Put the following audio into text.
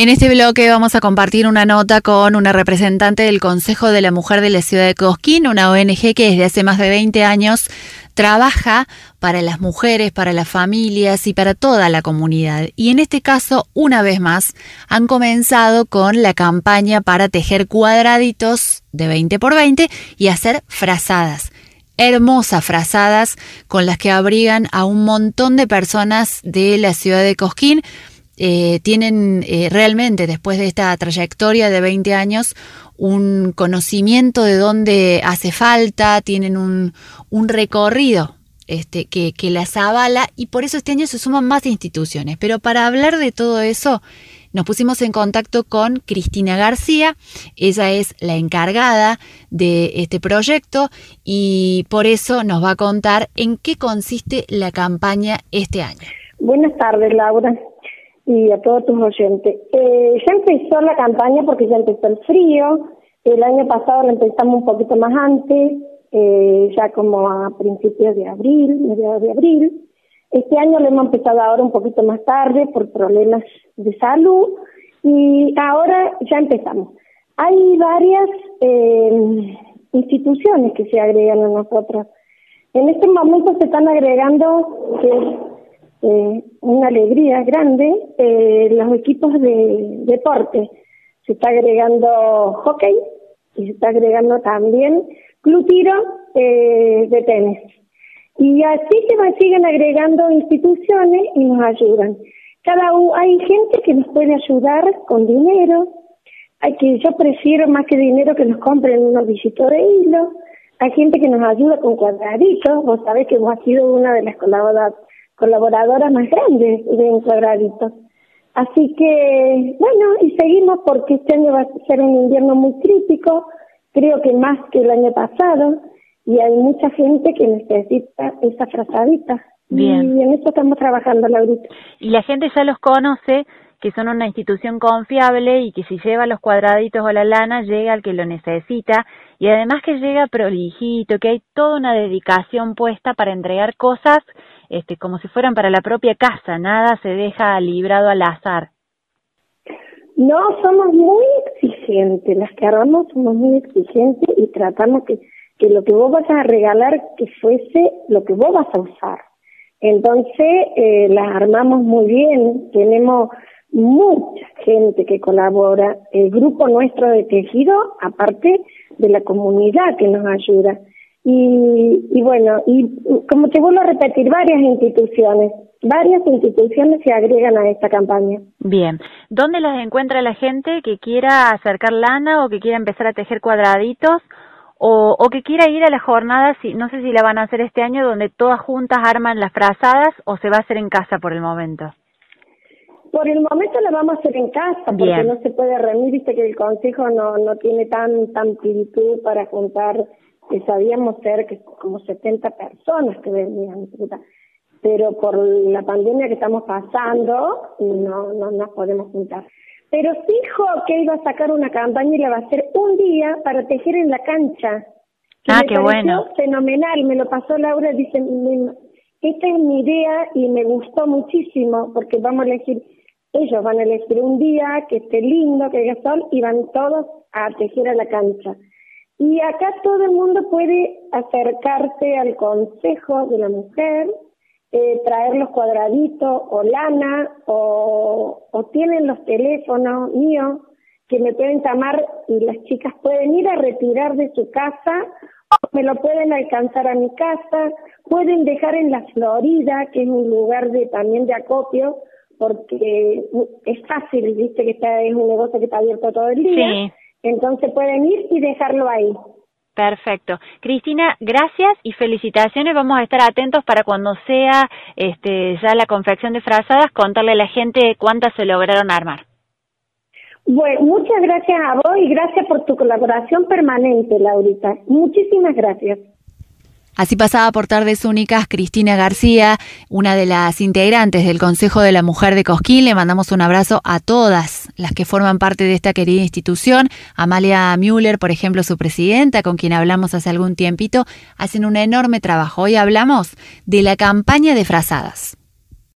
En este bloque vamos a compartir una nota con una representante del Consejo de la Mujer de la Ciudad de Cosquín, una ONG que desde hace más de 20 años trabaja para las mujeres, para las familias y para toda la comunidad. Y en este caso, una vez más, han comenzado con la campaña para tejer cuadraditos de 20 por 20 y hacer frazadas hermosas frazadas con las que abrigan a un montón de personas de la ciudad de Cosquín eh, tienen eh, realmente, después de esta trayectoria de 20 años, un conocimiento de dónde hace falta, tienen un, un recorrido este, que, que las avala y por eso este año se suman más instituciones. Pero para hablar de todo eso, nos pusimos en contacto con Cristina García, ella es la encargada de este proyecto y por eso nos va a contar en qué consiste la campaña este año. Buenas tardes, Laura y a todos tus oyentes. Eh, ya empezó la campaña porque ya empezó el frío. El año pasado la empezamos un poquito más antes, eh, ya como a principios de abril, mediados de abril. Este año lo hemos empezado ahora un poquito más tarde por problemas de salud y ahora ya empezamos. Hay varias eh, instituciones que se agregan a nosotros. En este momento se están agregando eh, una alegría grande eh, los equipos de deporte. Se está agregando hockey y se está agregando también club eh, de tenis. Y así se siguen agregando instituciones y nos ayudan. Cada hay gente que nos puede ayudar con dinero. Hay que yo prefiero más que dinero que nos compren unos bisitos de hilo. Hay gente que nos ayuda con cuadraditos. Vos sabés que hemos sido una de las colaboradoras colaboradoras más grandes de Encuadraditos. Así que, bueno, y seguimos porque este año va a ser un invierno muy crítico, creo que más que el año pasado, y hay mucha gente que necesita esa frazadita. Bien. Y en eso estamos trabajando, Laurita. Y la gente ya los conoce, que son una institución confiable y que si lleva los cuadraditos o la lana llega al que lo necesita y además que llega prolijito, que hay toda una dedicación puesta para entregar cosas este, como si fueran para la propia casa, nada se deja librado al azar. No, somos muy exigentes, las que armamos somos muy exigentes y tratamos que, que lo que vos vas a regalar que fuese lo que vos vas a usar. Entonces, eh, las armamos muy bien, tenemos mucha gente que colabora, el grupo nuestro de tejido, aparte de la comunidad que nos ayuda. Y, y bueno, y como te vuelvo a repetir, varias instituciones, varias instituciones se agregan a esta campaña. Bien, ¿dónde las encuentra la gente que quiera acercar lana o que quiera empezar a tejer cuadraditos o, o que quiera ir a la jornada, si, no sé si la van a hacer este año, donde todas juntas arman las frazadas o se va a hacer en casa por el momento? Por el momento la vamos a hacer en casa porque no se puede reunir, viste que el consejo no, no tiene tanta amplitud para juntar que sabíamos ser que como 70 personas que venían, pero por la pandemia que estamos pasando no, no nos podemos juntar. Pero dijo que iba a sacar una campaña y la va a hacer un día para tejer en la cancha. ah, qué bueno. Fenomenal, me lo pasó Laura, dice, esta es mi idea y me gustó muchísimo porque vamos a elegir, ellos van a elegir un día que esté lindo, que haya sol y van todos a tejer a la cancha. Y acá todo el mundo puede acercarse al consejo de la mujer, eh, traer los cuadraditos o lana o, tienen los teléfonos míos que me pueden llamar y las chicas pueden ir a retirar de su casa o me lo pueden alcanzar a mi casa, pueden dejar en la Florida, que es un lugar de también de acopio, porque es fácil, viste que está, es un negocio que está abierto todo el día. Entonces pueden ir y dejarlo ahí. Perfecto. Cristina, gracias y felicitaciones. Vamos a estar atentos para cuando sea este, ya la confección de frazadas, contarle a la gente cuántas se lograron armar. Bueno, muchas gracias a vos y gracias por tu colaboración permanente, Laurita. Muchísimas gracias. Así pasaba por tardes únicas Cristina García, una de las integrantes del Consejo de la Mujer de Cosquín. Le mandamos un abrazo a todas las que forman parte de esta querida institución. Amalia Müller, por ejemplo, su presidenta, con quien hablamos hace algún tiempito, hacen un enorme trabajo. Hoy hablamos de la campaña de frazadas.